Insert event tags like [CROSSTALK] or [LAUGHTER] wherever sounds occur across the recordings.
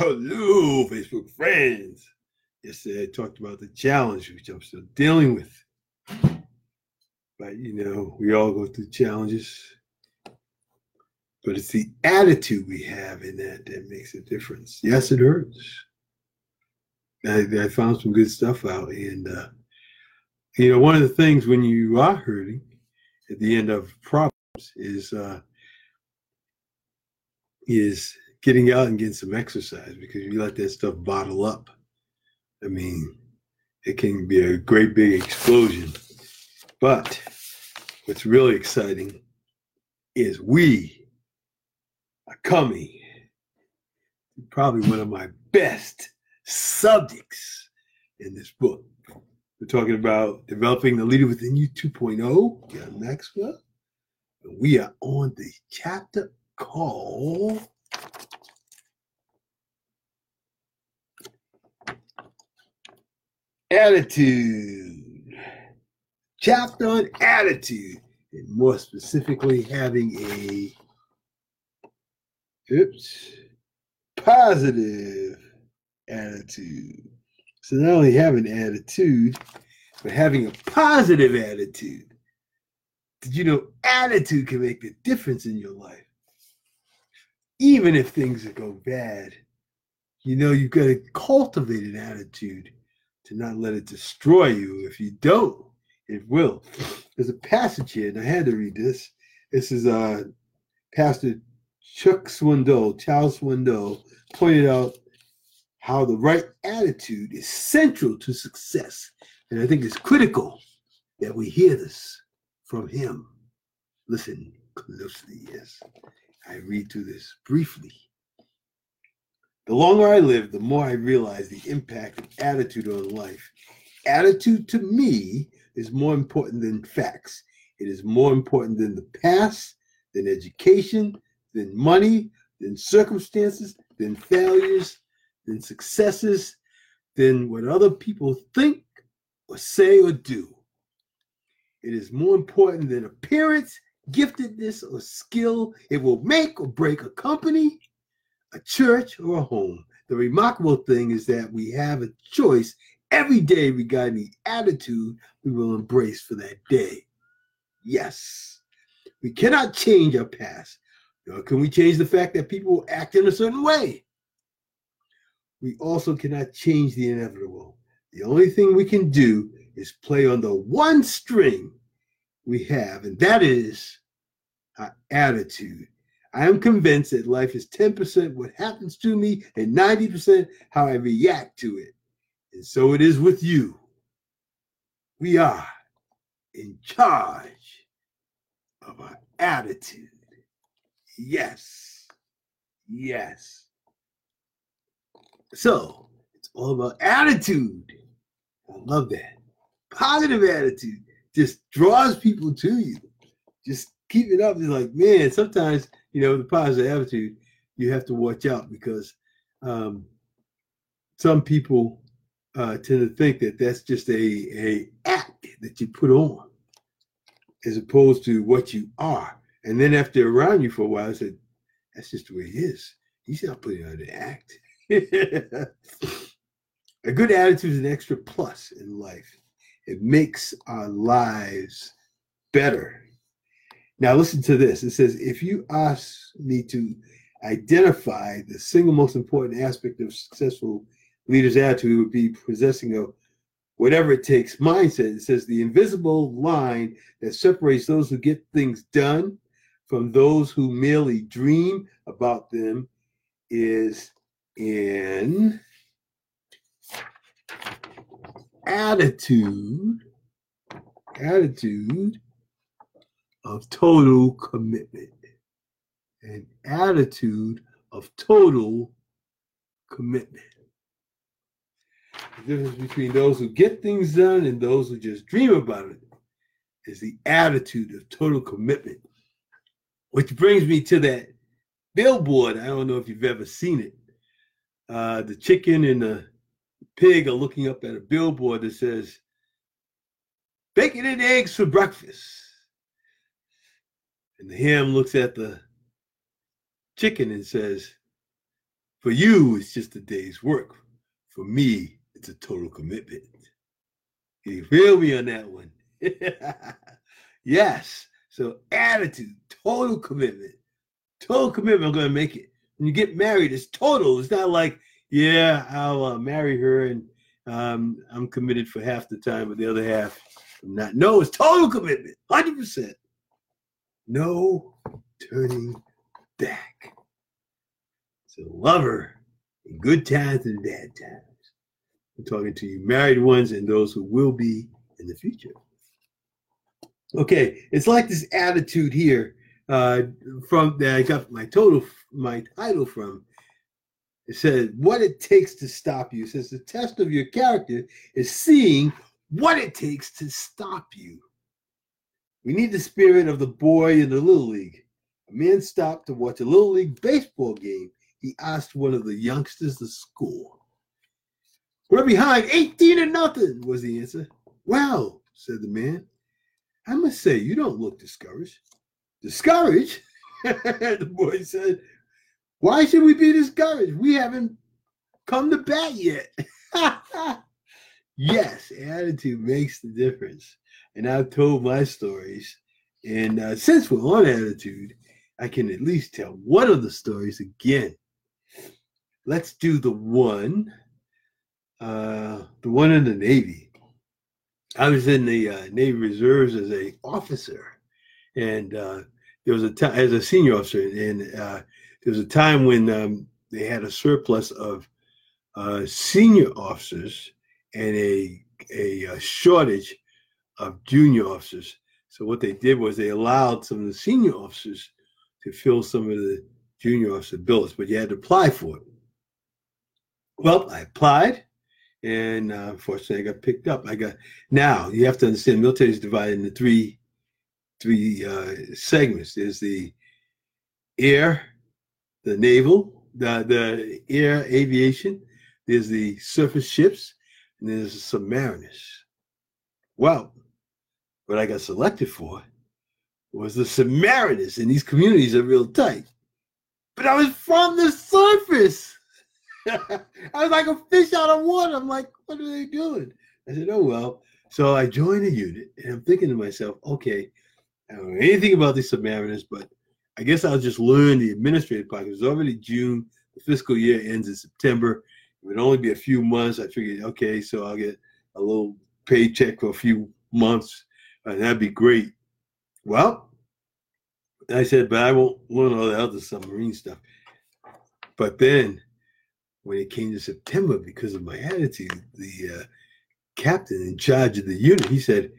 Hello, Facebook friends. Yesterday I talked about the challenge, which I'm still dealing with. But you know, we all go through challenges. But it's the attitude we have in that that makes a difference. Yes, it hurts. I, I found some good stuff out. And, uh, you know, one of the things when you are hurting at the end of problems is, uh, is getting out and getting some exercise because you let that stuff bottle up. I mean, it can be a great big explosion. But what's really exciting is we are coming. Probably one of my best subjects in this book. We're talking about developing the leader within you 2.0, John Maxwell. We are on the chapter called attitude. Chapter on attitude, and more specifically, having a oops positive attitude. So not only having attitude, but having a positive attitude. Did you know attitude can make the difference in your life? Even if things go bad, you know you've got to cultivate an attitude to not let it destroy you. If you don't, it will. There's a passage here, and I had to read this. This is uh, Pastor Chuck Swindoll, Charles Swindoll, pointed out how the right attitude is central to success. And I think it's critical that we hear this from him. Listen closely, yes. I read through this briefly. The longer I live, the more I realize the impact of attitude on life. Attitude to me is more important than facts. It is more important than the past, than education, than money, than circumstances, than failures, than successes, than what other people think or say or do. It is more important than appearance, giftedness, or skill. It will make or break a company, a church, or a home. The remarkable thing is that we have a choice every day regarding the attitude we will embrace for that day. Yes, we cannot change our past. Nor can we change the fact that people will act in a certain way. We also cannot change the inevitable. The only thing we can do is play on the one string we have, and that is our attitude. I am convinced that life is 10% what happens to me and 90% how I react to it. And so it is with you. We are in charge of our attitude. Yes. Yes. So it's all about attitude. I love that. Positive attitude just draws people to you. Just keep it up. It's like, man, sometimes you know, the positive attitude, you have to watch out because um, some people uh, tend to think that that's just a, a act that you put on as opposed to what you are. And then after around you for a while, I said, that's just the way he is. He's not putting on an act. [LAUGHS] a good attitude is an extra plus in life. It makes our lives better now, listen to this. It says, if you ask me to identify the single most important aspect of successful leader's attitude, would be possessing a whatever it takes mindset. It says the invisible line that separates those who get things done from those who merely dream about them is in attitude. Attitude of total commitment, an attitude of total commitment. The difference between those who get things done and those who just dream about it is the attitude of total commitment. Which brings me to that billboard. I don't know if you've ever seen it. Uh, the chicken and the pig are looking up at a billboard that says, Bacon and eggs for breakfast. And the ham looks at the chicken and says, For you, it's just a day's work. For me, it's a total commitment. Can you feel me on that one? [LAUGHS] yes. So attitude, total commitment, total commitment. I'm going to make it. When you get married, it's total. It's not like, yeah, I'll uh, marry her and um, I'm committed for half the time, but the other half, I'm not. No, it's total commitment, 100%. No turning back. So love her in good times and bad times. I'm talking to you married ones and those who will be in the future. Okay, it's like this attitude here uh, from that I got my total my title from. It says what it takes to stop you. It says the test of your character is seeing what it takes to stop you. We need the spirit of the boy in the little league. A man stopped to watch a little league baseball game. He asked one of the youngsters to score. We're behind 18 to nothing, was the answer. Well, said the man, I must say, you don't look discouraged. Discouraged? [LAUGHS] the boy said, Why should we be discouraged? We haven't come to bat yet. [LAUGHS] yes, attitude makes the difference. And I've told my stories. And uh, since we're on attitude, I can at least tell one of the stories again. Let's do the one, uh, the one in the Navy. I was in the uh, Navy Reserves as a officer, and uh, there was a time as a senior officer, and uh, there was a time when um, they had a surplus of uh, senior officers and a, a, a shortage of junior officers. So what they did was they allowed some of the senior officers to fill some of the junior officer bills, but you had to apply for it. Well, I applied, and uh, unfortunately, I got picked up. I got now. You have to understand, military is divided into three three uh, segments. There's the air, the naval, the the air aviation. There's the surface ships, and there's the submariners. Well, what I got selected for was the submariners, and these communities are real tight. But I was from the surface. [LAUGHS] I was like a fish out of water. I'm like, what are they doing? I said, oh, well. So I joined a unit, and I'm thinking to myself, okay, I don't know anything about these submariners, but I guess I'll just learn the administrative part. It's already June. The fiscal year ends in September. It would only be a few months. I figured, okay, so I'll get a little paycheck for a few months. And that'd be great. Well, I said, but I won't learn all the other submarine stuff. But then when it came to September, because of my attitude, the uh, captain in charge of the unit, he said,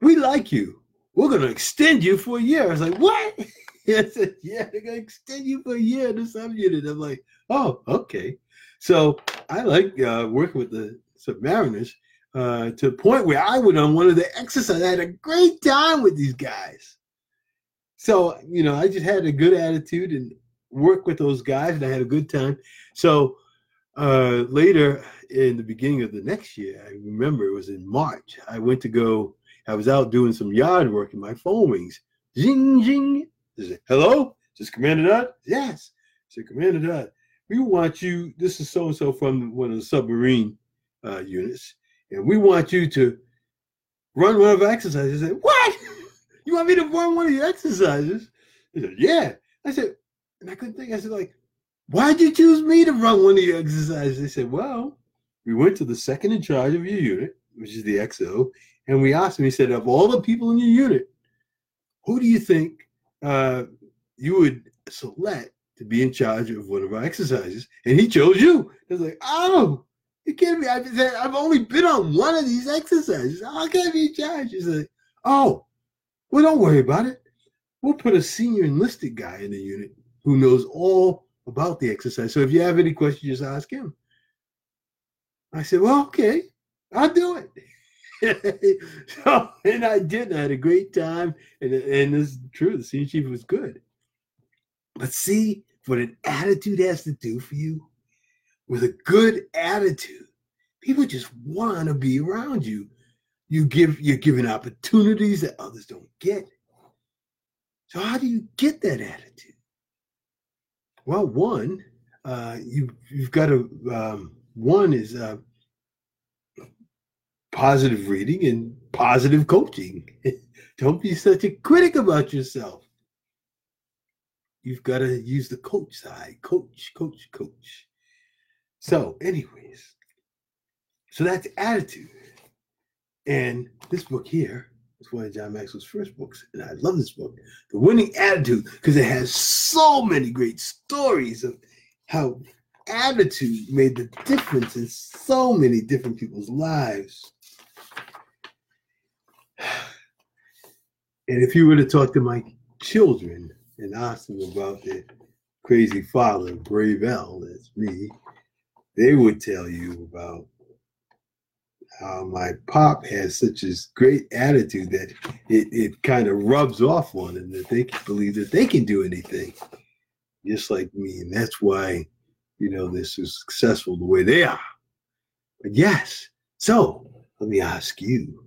We like you. We're going to extend you for a year. I was like, What? [LAUGHS] I said, Yeah, they're going to extend you for a year in the sub unit. I'm like, Oh, okay. So I like uh, working with the submariners uh, to the point where I went on one of the exercises. I had a great time with these guys. So, you know, I just had a good attitude and worked with those guys and I had a good time. So uh, later in the beginning of the next year, I remember it was in March, I went to go, I was out doing some yard work and my phone rings. Zing, zing. Hello? Is this Commander Dodd? Yes. I said, Commander Dodd, we want you, this is so and so from one of the submarine uh, units and we want you to run one of our exercises. I said, What? You want me to run one of your exercises? He said, Yeah. I said, and I couldn't think. I said, like, why'd you choose me to run one of your exercises? They said, Well, we went to the second in charge of your unit, which is the XO, and we asked him, he said, of all the people in your unit, who do you think uh, you would select to be in charge of one of our exercises? And he chose you. I was like, oh, you kidding me? I said, I've only been on one of these exercises. How can I be charge? He's like, oh, well, don't worry about it. We'll put a senior enlisted guy in the unit who knows all about the exercise. So if you have any questions, just ask him. I said, well, okay, I'll do it. [LAUGHS] so, and I did. I had a great time. And, and this is true, the senior chief was good. But see what an attitude has to do for you? With a good attitude, people just want to be around you. You give you're giving opportunities that others don't get. So how do you get that attitude? Well, one, uh, you you've got to um, one is uh, positive reading and positive coaching. [LAUGHS] Don't be such a critic about yourself. You've got to use the coach side. Coach, coach, coach. So, anyways, so that's attitude. And this book here is one of John Maxwell's first books. And I love this book, The Winning Attitude, because it has so many great stories of how attitude made the difference in so many different people's lives. [SIGHS] And if you were to talk to my children and ask them about their crazy father, Brave L, that's me, they would tell you about how my pop has such a great attitude that it, it kind of rubs off on them that they can believe that they can do anything just like me. And that's why, you know, this is successful the way they are. But yes, so let me ask you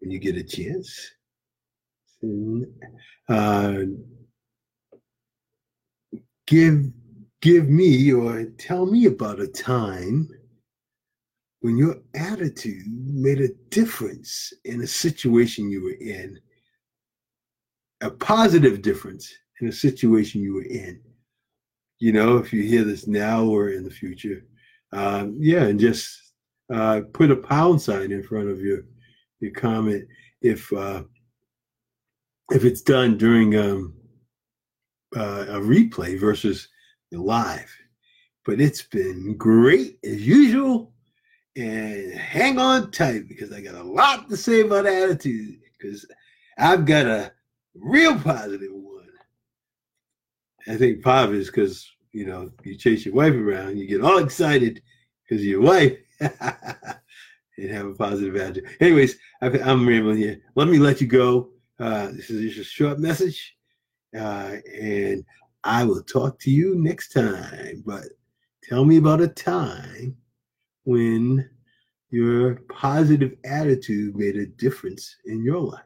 when you get a chance, uh, give give me or tell me about a time when your attitude made a difference in a situation you were in, a positive difference in a situation you were in. You know, if you hear this now or in the future, um, yeah, and just uh, put a pound sign in front of your your comment if uh, if it's done during um, uh, a replay versus live. But it's been great as usual. And hang on tight because I got a lot to say about attitude because I've got a real positive one. I think it is because, you know, you chase your wife around, you get all excited because your wife [LAUGHS] and have a positive attitude. Anyways, I'm rambling here. Let me let you go. Uh, this is just a short message. Uh, and I will talk to you next time. But tell me about a time when your positive attitude made a difference in your life.